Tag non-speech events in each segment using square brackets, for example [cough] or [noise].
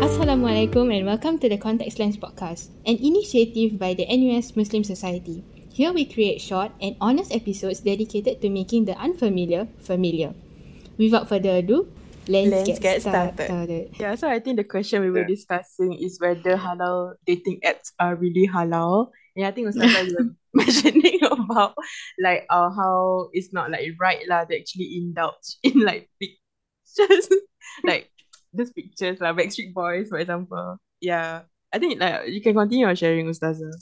Assalamualaikum and welcome to the Context Lens podcast, an initiative by the NUS Muslim Society. Here we create short and honest episodes dedicated to making the unfamiliar familiar. Without further ado, let's, Let's get, get started. started. Yeah, so I think the question we were discussing is whether halal dating apps are really halal. And I think Ustazah you were [laughs] mentioning [laughs] about like uh, how it's not like right lah to actually indulge in like pictures [laughs] like those pictures like Backstreet Boys for example. Yeah. I think like you can continue your sharing Ustazah.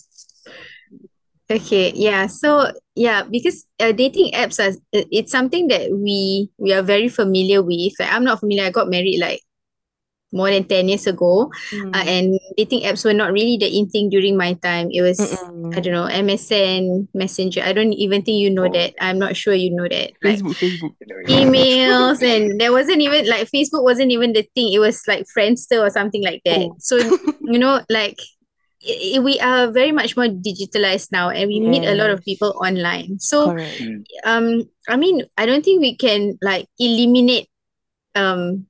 Okay, yeah. So yeah, because uh, dating apps are it's something that we we are very familiar with. Like I'm not familiar. I got married like more than 10 years ago. Mm. Uh, and dating apps were not really the in thing during my time. It was Mm-mm. I don't know, MSN, Messenger. I don't even think you know Oh. that. I'm not sure you know that. Like Facebook, Facebook. emails [laughs] and there wasn't even like Facebook wasn't even the thing. It was like Friendster or something like that. Oh. So [laughs] you know, like i- i- we are very much more digitalized now and we meet a lot of people online. So Correct. Um I mean I don't think we can like eliminate um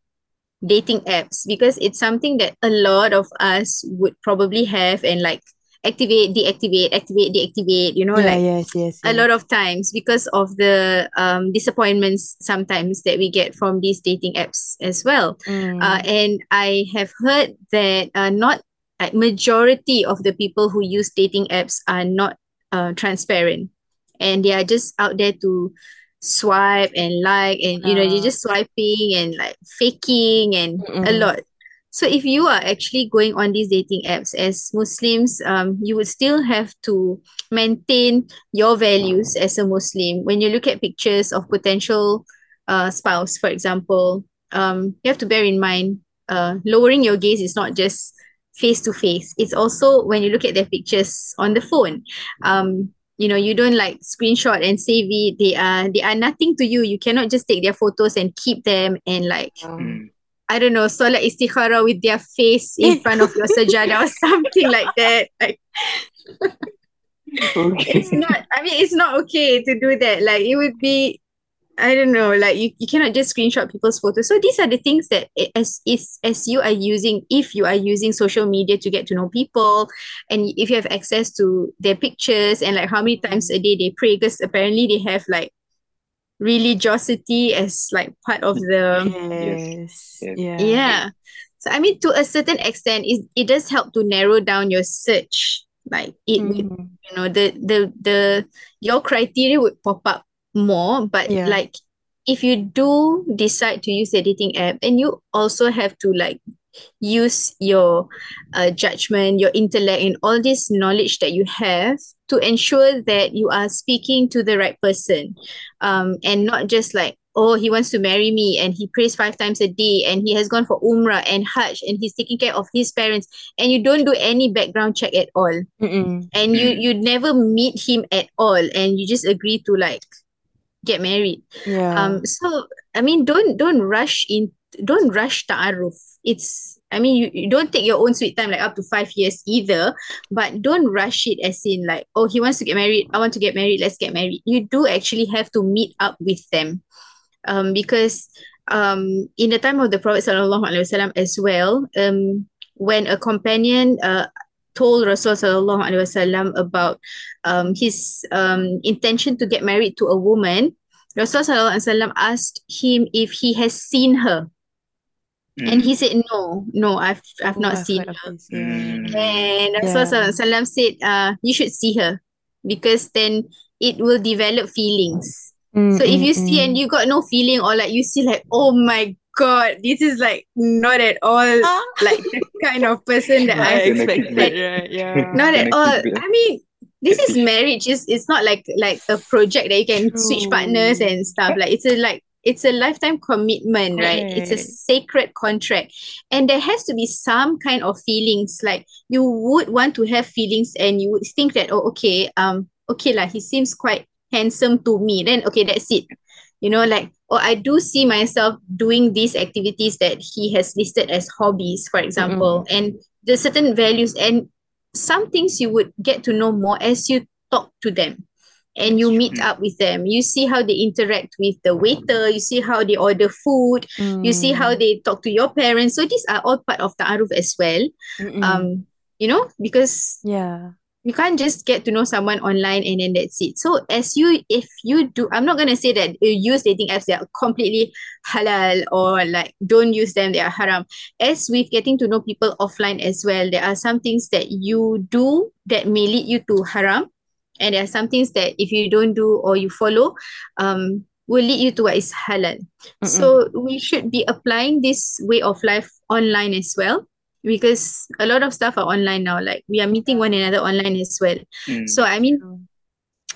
dating apps because it's something that a lot of us would probably have and like activate, deactivate, activate, deactivate, you know, yeah, like yes, yes, a lot of times because of the um disappointments sometimes that we get from these dating apps as well. Mm. Uh, and I have heard that uh, not like majority of the people who use dating apps are not uh, transparent, and they are just out there to swipe and like, and you know they're Ah. just swiping and like faking and a Mm-mm. lot. So if you are actually going on these dating apps as Muslims, um, you would still have to maintain your values as a Muslim. When you look at pictures of potential uh, spouse, for example, um, you have to bear in mind uh, lowering your gaze is not just face to face. It's also when you look at their pictures on the phone. Um, you know, you don't like screenshot and save it. They are they are nothing to you. You cannot just take their photos and keep them and like Mm. I don't know, solat istikhara with their face in [laughs] front of your sajadah or something like that. Like Okay. it's not I mean it's not okay to do that. Like it would be I don't know, like you, you cannot just screenshot people's photos. So these are the things that i- as is as you are using, if you are using social media to get to know people, and if you have access to their pictures and like how many times a day they pray, because apparently they have like religiosity as like part of the Yes. Yes. Yeah. yeah. So I mean, to a certain extent, it, it does help to narrow down your search. Like it would, Mhm. you know, the the the your criteria would pop up more. But Yeah. like if you do decide to use the dating app, and you also have to like use your uh, judgment, your intellect, and all this knowledge that you have to ensure that you are speaking to the right person, um, and not just like oh he wants to marry me and he prays five times a day and he has gone for umrah and hajj and he's taking care of his parents and you don't do any background check at all Mm-mm. and you you never meet him at all and you just agree to like get married. Yeah. um so i mean don't don't rush in don't rush ta'aruf. It's i mean you, you don't take your own sweet time like up to five years either but don't rush it as in like oh he wants to get married i want to get married let's get married. You do actually have to meet up with them. Um because um in the time of the prophet sallallahu alaihi wasallam as well um when a companion uh told Rasul sallallahu alaihi wasallam about um his um intention to get married to a woman Rasul sallallahu alaihi wasallam asked him if he has seen her and he said no no I've I've Oh, not I've seen her this, yeah. Mm. and Rasul Yeah. sallallahu alaihi wasallam said uh you should see her because then it will develop feelings so if you see and Mm-mm-mm. you got no feeling or like you see like oh my god this is like not at all like the [laughs] kind of person that I I Gonna expected, it. right? Yeah. not at all. I mean this is marriage. It's, it's not like like a project that you can switch partners and stuff. Like it's a like it's a lifetime commitment right? It's a sacred contract. And there has to be some kind of feelings. Like you would want to have feelings and you would think that oh okay um okay lah he seems quite handsome to me. Then okay that's it you know like oh I do see myself doing these activities that he has listed as hobbies for example and the certain values and some things you would get to know more as you talk to them and you meet up with them. You see how they interact with the waiter, you see how they order food, you see how Mm. they talk to your parents. So these are all part of ta'aruf as well. Mm-mm. Um, you know, because yeah. You can't just get to know someone online and then that's it. So as you, if you do, I'm not gonna say that you use dating apps that are completely halal or like don't use them, they are haram. As with getting to know people offline as well, there are some things that you do that may lead you to haram, and there are some things that if you don't do or you follow, um, will lead you to what is halal. So we should be applying this way of life online as well because a lot of stuff are online now. Like we are meeting one another online as well. Mm. So I mean,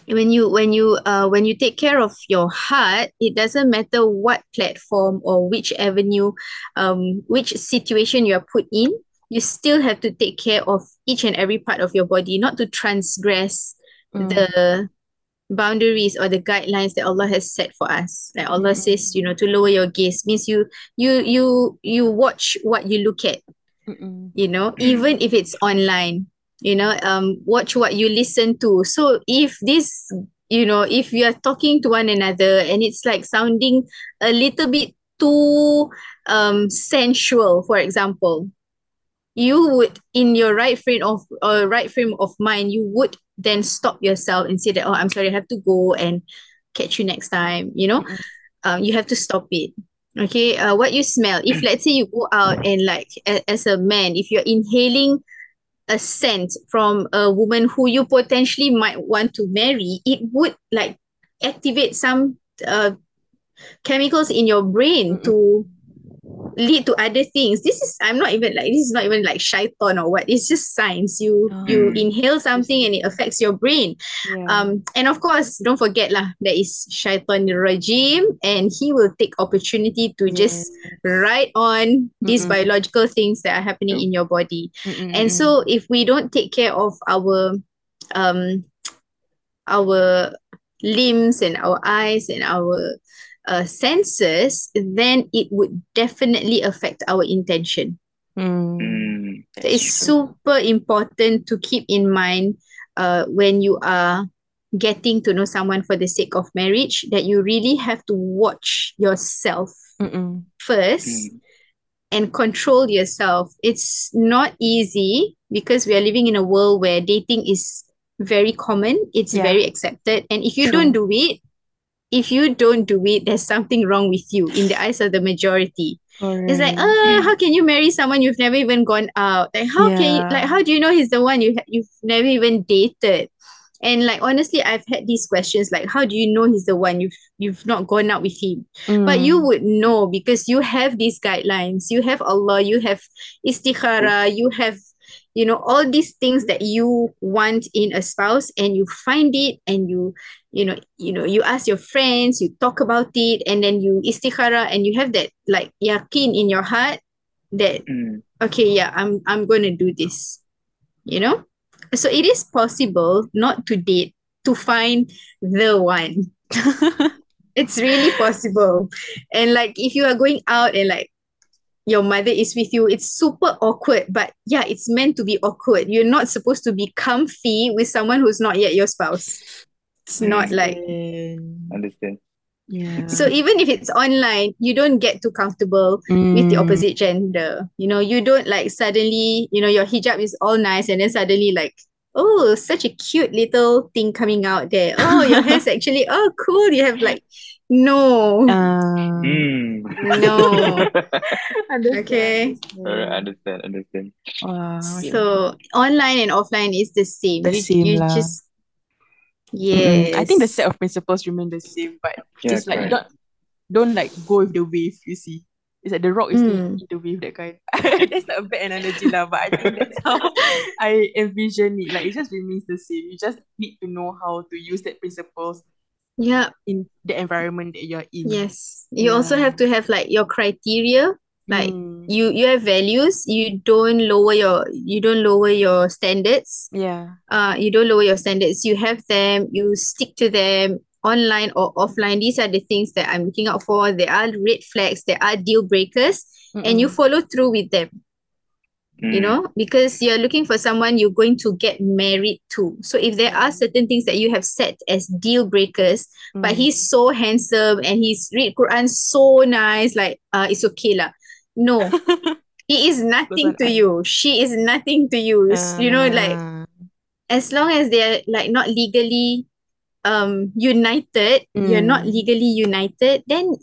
when you when you uh when you take care of your heart, it doesn't matter what platform or which avenue, um, which situation you are put in. You still have to take care of each and every part of your body, not to transgress Mm. the boundaries or the guidelines that Allah has set for us. Like Allah Mm. says, you know, to lower your gaze means you you you you watch what you look at, Mm-mm. you know, even if it's online, you know, um, watch what you listen to. So if this, you know, if you are talking to one another and it's like sounding a little bit too um sensual, for example, you would in your right frame of uh, right frame of mind you would then stop yourself and say that oh i'm sorry i have to go and catch you next time you know Mm-mm. um you have to stop it okay uh, what you smell. If [clears throat] let's say you go out and like a, as a man if you're inhaling a scent from a woman who you potentially might want to marry it would like activate some uh chemicals in your brain to lead to other things. This is I'm not even like this is not even like shaitan or what. It's just science. You you Mm. inhale something and it affects your brain. Yeah. Um and of course don't forget lah there is shaitan regime and he will take opportunity to just ride on these Mm-mm. biological things that are happening in your body. Mm-mm, And so if we don't take care of our um our limbs and our eyes and our uh, senses, then it would definitely affect our intention. Mm. So it's true. super important to keep in mind uh, when you are getting to know someone for the sake of marriage that you really have to watch yourself Mm-mm. first Mm. and control yourself. It's not easy because we are living in a world where dating is very common, it's Yeah. very accepted. And if you True. don't do it, if you don't do it, there's something wrong with you in the eyes of the majority. It's like, Correct. uh, Mm. how can you marry someone you've never even gone out? Like, how can you, like, how do you know he's the one you you've never even dated? And like, honestly, I've had these questions like, how do you know he's the one you've you've not gone out with him? But you Mm. would know because you have these guidelines. You have Allah, you have istikhara, you have, you know, all these things that you want in a spouse and you find it and you, you know, you know, you ask your friends, you talk about it, and then you istikhara and you have that like yakin in your heart that Mm. okay, yeah, I'm I'm gonna do this. You know? So it is possible not to date to find the one. [laughs] It's really possible. And like if you are going out and like your mother is with you, it's super awkward. But yeah, it's meant to be awkward. You're not supposed to be comfy with someone who's not yet your spouse. It's not like Understand. Understand. Yeah. so even if it's online, you don't get too comfortable with the Mm. opposite gender. You know, you don't like suddenly, you know, your hijab is all nice and then suddenly like, oh, such a cute little thing coming out there. Oh, your hair's [laughs] actually, oh, cool. You have like, no, Uh, Mm. no. [laughs] Okay. Alright, understand. understand, understand. Wow. So online and offline is the same. The you, same you lah. just, Mm-mm. I think the set of principles remain the same, but Yeah, it's like don't don't like go with the wave, you see. It's like the rock is still Mm. in the wave, that kind. [laughs] that's not a bad analogy, lah, but I think that's how [laughs] I envision it. Like it just remains the same. You just need to know how to use that principles Yeah, in the environment that you're in. yes. You also have to have like your criteria. Like Mm. you you have values. You don't lower your you don't lower your standards. Yeah. Uh, you don't lower your standards. You have them. You stick to them online or offline. These are the things that I'm looking out for. There are red flags. There are deal breakers, and you follow through with them. You Mm. know, because you're looking for someone you're going to get married to. So if there are certain things that you have set as deal breakers, but Mm. he's so handsome and he's read Quran so nice, like uh, it's okay lah. No, [laughs] he is nothing to you. She is nothing to you. S- You know, like Ah. as long as they're like not legally um united, you're not Mm. legally united, then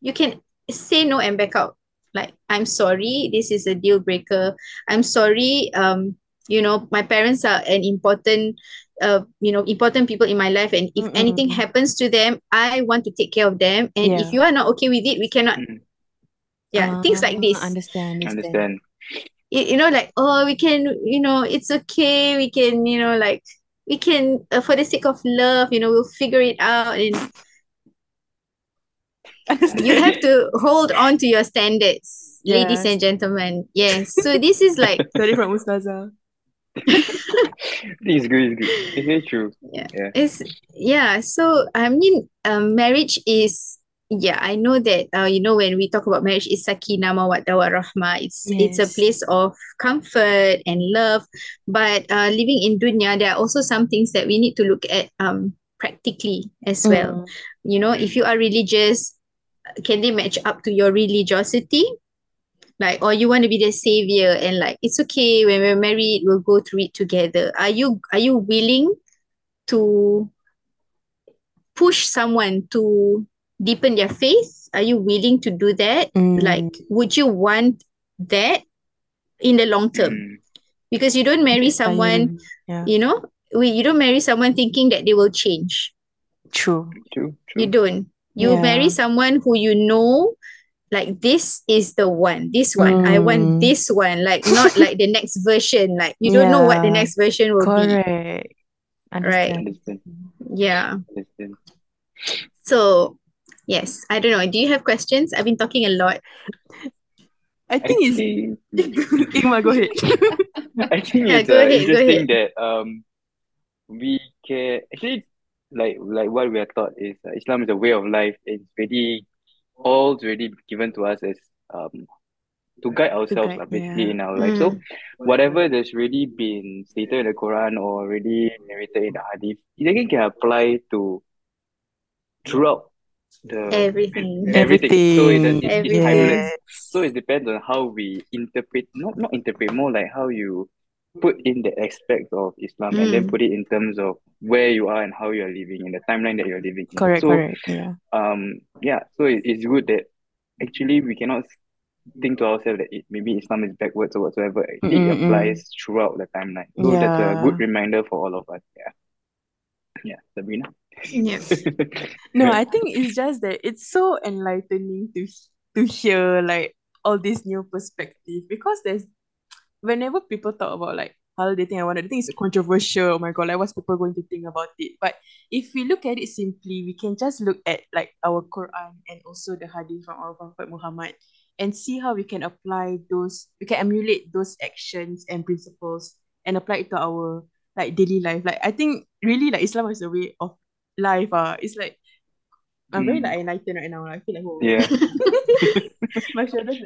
you can say no and back out. Like, I'm sorry, this is a deal breaker. I'm sorry, um, you know, my parents are an important uh, you know, important people in my life, and if anything Mm-mm. happens to them, I want to take care of them. And if you are not okay with it, we cannot, Mm. yeah, things like this. Understand, Understand. understand. you, you know like oh we can you know it's okay we can you know like we can uh, for the sake of love you know we'll figure it out and [laughs] you have to hold on to your standards ladies and gentlemen yes so this is like [laughs] Sorry from Ustazah. It's good, it's good. It's very true. yeah Yeah. it's yeah so I mean um marriage is yeah I know that uh you know when we talk about marriage it's sakina mawaddah warahmah it's it's a place of comfort and love but uh living in dunya there are also some things that we need to look at um practically as well Mm. you know if you are religious can they match up to your religiosity like or you want to be the savior and like it's okay when we're married we'll go through it together are you are you willing to push someone to deepen their faith are you willing to do that like Mm. would you want that in the long term Mm. because you don't marry someone. Yeah. you know we you don't marry someone thinking that they will change True. True, True. you don't you marry someone who you know like this is the one this one i want Mm. this one like not like the next version like you don't know what the next version will be Correct. Right. Understand. Understand. yeah Understand. so yes i don't know do you have questions i've been talking a lot I I think it's think [laughs] Ingmar, go ahead. [laughs] I think Yeah, it's go uh, ahead, go interesting ahead. that um we can actually like like what we are taught is uh, Islam is a way of life. It's really all already given to us as um to guide ourselves guide, lah, basically yeah. in our life. So Mm. whatever that's really been stated in the Quran or already narrated in the Hadith, it again can apply to throughout the everything everything. So it does, Everything. it's, it's Everything. timeless. So it depends on how we interpret, not not interpret, more like how you put in the aspects of Islam and then Mm. put it in terms of where you are and how you're living in the timeline that you're living in. Correct, So correct. Yeah. um yeah, so it, it's good that actually we cannot think to ourselves that it, maybe Islam is backwards or whatsoever. It Mm-mm-mm. applies throughout the timeline. So that's a good reminder for all of us. Yeah. Yeah, Sabrina. yeah [laughs] No, I think it's just that it's so enlightening to to hear like all this new perspective because there's whenever people talk about like halal dating, I wonder, I think it's controversial. Oh my god, like what's people going to think about it? But if we look at it simply, we can just look at like our Quran and also the Hadith from our Prophet Muhammad and see how we can apply those, we can emulate those actions and principles and apply it to our like daily life. Like I think really like Islam is a way of life. Uh. It's like I'm very Mm. like enlightened right now. I feel like oh, Yeah. [laughs] my shoulders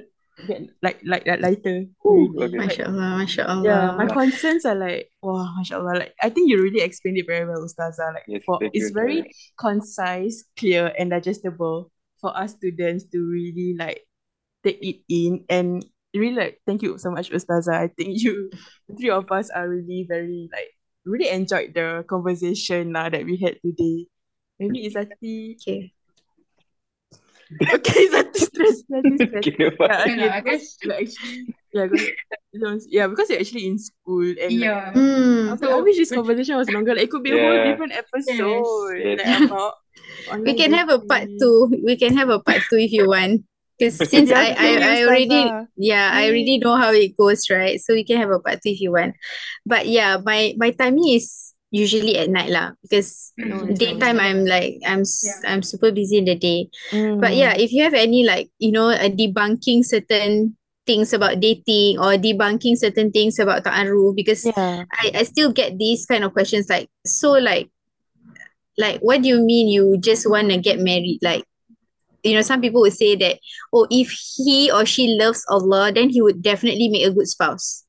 get like like like lighter. Ooh, really. okay. Like, Masya Allah, Masya Allah. yeah, my Yeah. concerns are like, wow, mashallah. Like I think you really explained it very well, Ustazah. Like Yes, for it's you, very Sarah. concise, clear, and digestible for us students to really like take it in and really like thank you so much, Ustazah. I think you the three of us are really very like really enjoyed the conversation lah that we had today. Maybe Izati Okay. Okay, Izati stress, Izati stress. Okay, Yeah, okay, No, I because guess- you're actually yeah, go ahead. You don't- Yeah, because you're actually in school and like, Yeah. Mm. I, I wish this conversation was longer. Like, it could be a whole different episode. Yes. Like about We online can have a part two. We can have a part two if you want. Because [laughs] since Yeah, I, I, I already Ustazah. yeah, I already know how it goes, right? So we can have a part two if you want. But yeah, my my timing is usually at night lah. Because No, Mm. daytime I'm like I'm Yeah. I'm super busy in the day. But yeah, Mm. if you have any like, you know, uh, debunking certain things about dating or debunking certain things about ta'aruf because Yeah. I, I still get these kind of questions like so like like what do you mean you just want to get married like you know, some people would say that, oh, if he or she loves Allah, then he would definitely make a good spouse.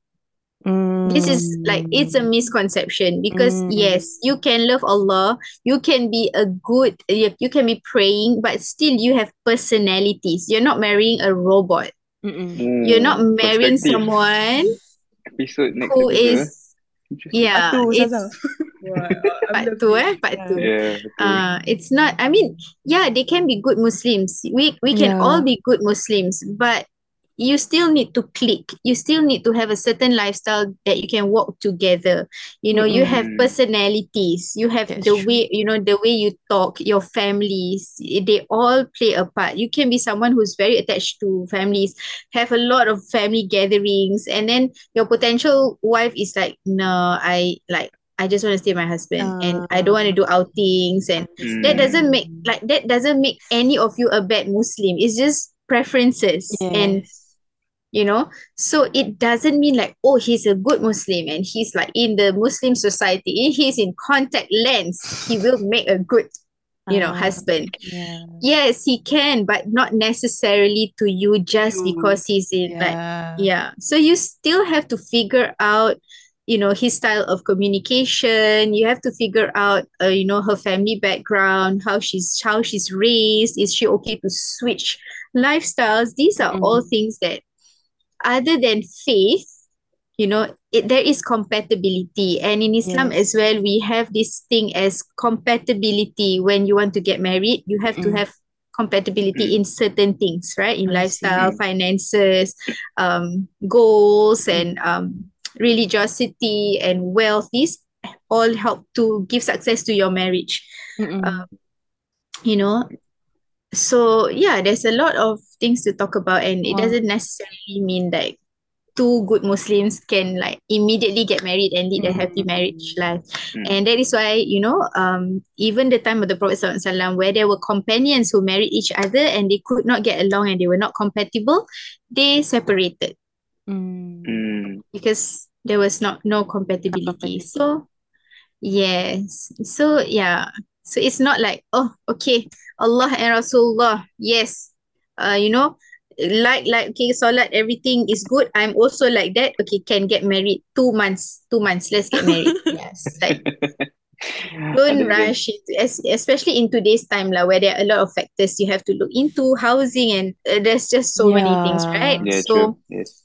This is like it's a misconception because Mm. yes, you can love Allah, you can be a good, you, you can be praying, but still you have personalities. You're not marrying a robot. Mm-mm. You're not marrying someone Episode next who episode. is yeah, Part two, it's Ustazah. [laughs] part two, eh? Part two. Yeah. Uh, it's not. I mean, yeah, they can be good Muslims. We we can Yeah. all be good Muslims, but you still need to click. You still need to have a certain lifestyle that you can walk together. You know, you have Mm. personalities. You have That's the true. way, you know, the way you talk, your families, they all play a part. You can be someone who's very attached to families, have a lot of family gatherings, and then your potential wife is like, no, I like I just want to stay with my husband and I don't want to do outings and that Mm. doesn't make like that doesn't make any of you a bad Muslim. It's just preferences and Yes. You know? So it doesn't mean like oh he's a good muslim and he's like in the muslim society. He's in Context Lens. He will make a good you know Ah, husband. Yeah. yes he can but not necessarily to you just because he's in like Yeah. yeah. So you still have to figure out you know his style of communication. You have to figure out uh, you know her family background how she's how she's raised. Is she okay to switch lifestyles? These are all Mhm. things that other than faith you know it, there is compatibility and in islam Yes. as well we have this thing as compatibility when you want to get married you have to Mm. have compatibility Mm. in certain things right in I lifestyle see. finances um goals and um religiosity and wealth these all help to give success to your marriage um, you know so yeah there's a lot of things to talk about and it doesn't necessarily mean that two good muslims can like immediately get married and lead a happy marriage life Mm. and that is why you know um even the time of the prophet SAW, where there were companions who married each other and they could not get along and they were not compatible they separated Mm. Mm. because there was not no compatibility. Compatibility. So yes. So yeah. So it's not like, oh, okay, Allah and Rasulullah, yes. Uh, you know, like like okay, salat, everything is good. I'm also like that. Okay, can get married. Two months. Two months. Let's get married. [laughs] yes. Like don't rush into, especially in today's time lah, where there are a lot of factors you have to look into housing and uh, there's just so many things, right? Yeah, so true. Yes.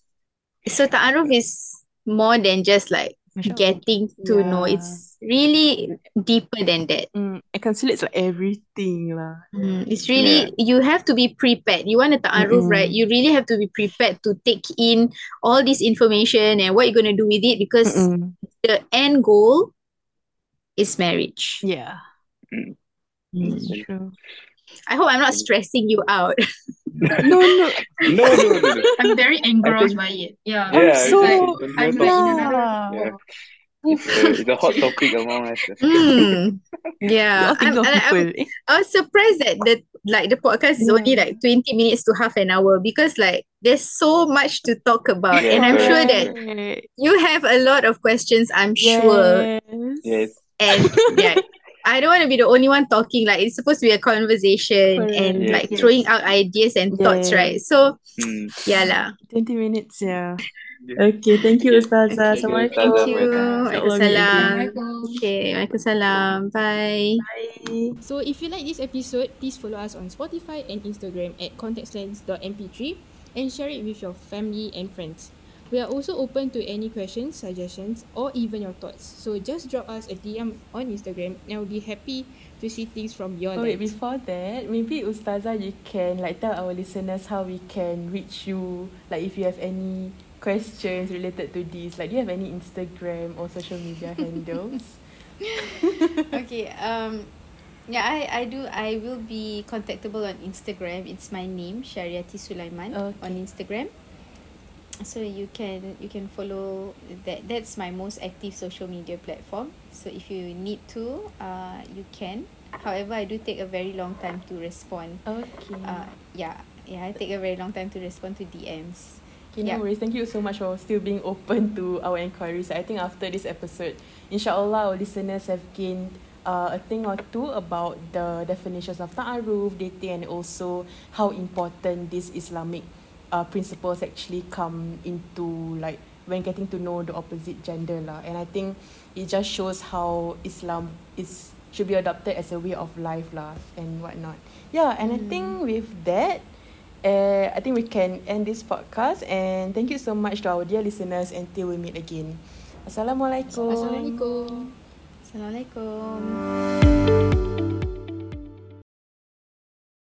so ta'aruf is more than just like Masya getting to know. It's really deeper than that. Mm, it conciliates like everything lah. Mm, it's really you have to be prepared. You want to ta'aruf, Mm-mm. right? You really have to be prepared to take in all this information and what you're gonna do with it because Mm-mm. the end goal is marriage. Yeah. Mm. That's Mm. true. I hope I'm not stressing you out. [laughs] No, no. [laughs] No, no, no, no. I'm very engrossed think- by it. Yeah. Yeah, I'm so- exactly. I'm Don't like talk. in another Yeah. Yeah. It's a, it's a hot topic among us. [laughs] Mm, yeah. I'm, I- I'm. I was surprised that the like the podcast is only like 20 minutes to half an hour because like there's so much to talk about Yeah, and I'm sure that you have a lot of questions I'm sure Yes. Yes. and yeah I don't want to be the only one talking like it's supposed to be a conversation Correct. and Yes, like yes. throwing out ideas and thoughts right so Mm. yeah lah 20 minutes, yeah. Yeah. Okay, thank you, Okay. Ustazah. Okay, Thank Assalamualaikum. you, thank you InsyaAllah Waalaikumsalam okay Waalaikumsalam bye Bye. So if you like this episode, please follow us on Spotify and Instagram at contextlens.mp3 and share it with your family and friends. We are also open to any questions, suggestions, or even your thoughts. So just drop us a DM on Instagram and we'll be happy to see things from your Oh, wait, before that, maybe Ustazah, you can like tell our listeners how we can reach you. Like if you have any questions related to this, like do you have any Instagram or social media [laughs] handles? okay um yeah I I do I will be contactable on Instagram. It's my name Syariati Sulaiman on Instagram. So you can you can follow that that's my most active social media platform. So if you need to uh you can. However I do take a very long time to respond. Okay. uh yeah yeah I take a very long time to respond to DMs Okay, Yeah. no worries. Thank you so much for still being open to our inquiries. I think after this episode, inshallah, our listeners have gained uh, a thing or two about the definitions of ta'aruf, dating, and also how important these Islamic uh, principles actually come into like when getting to know the opposite gender lah. And I think it just shows how Islam is should be adopted as a way of life lah and whatnot. Yeah, and I think with that, uh, I think we can end this podcast and thank you so much to our dear listeners until we meet again. Assalamualaikum. Assalamualaikum. Assalamualaikum. Assalamualaikum.